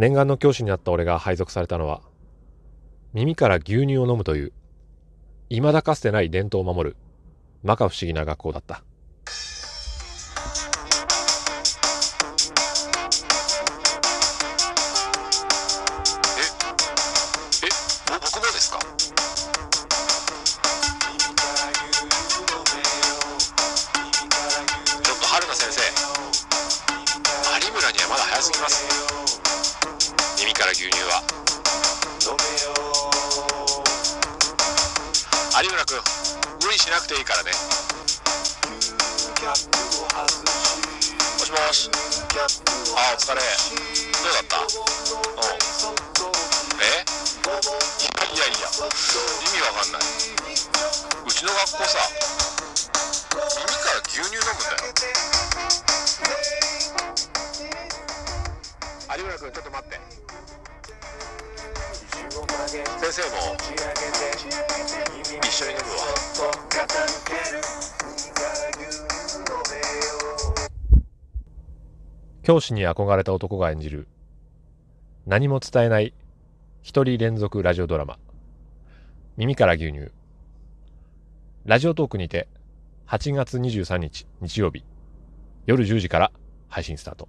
念願の教師になった俺が配属されたのは、耳から牛乳を飲むという、未だかつてない伝統を守る、摩訶不思議な学校だった。先生有村にはまだ早すぎますから牛乳は。有村君無理しなくていいからね。もしもし。あお疲れ。どうだった？うん。え？いやいやいや。意味わかんない。うちの学校さ有村君ちょっと待って。先生も一緒に飲むわ。教師に憧れた男が演じる何も伝えない一人連続ラジオドラマ。耳から牛乳。ラジオトークにて8月23日日曜日夜10時から配信スタート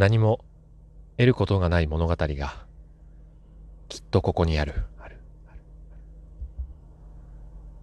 何も得ることがない物語がきっとここにある。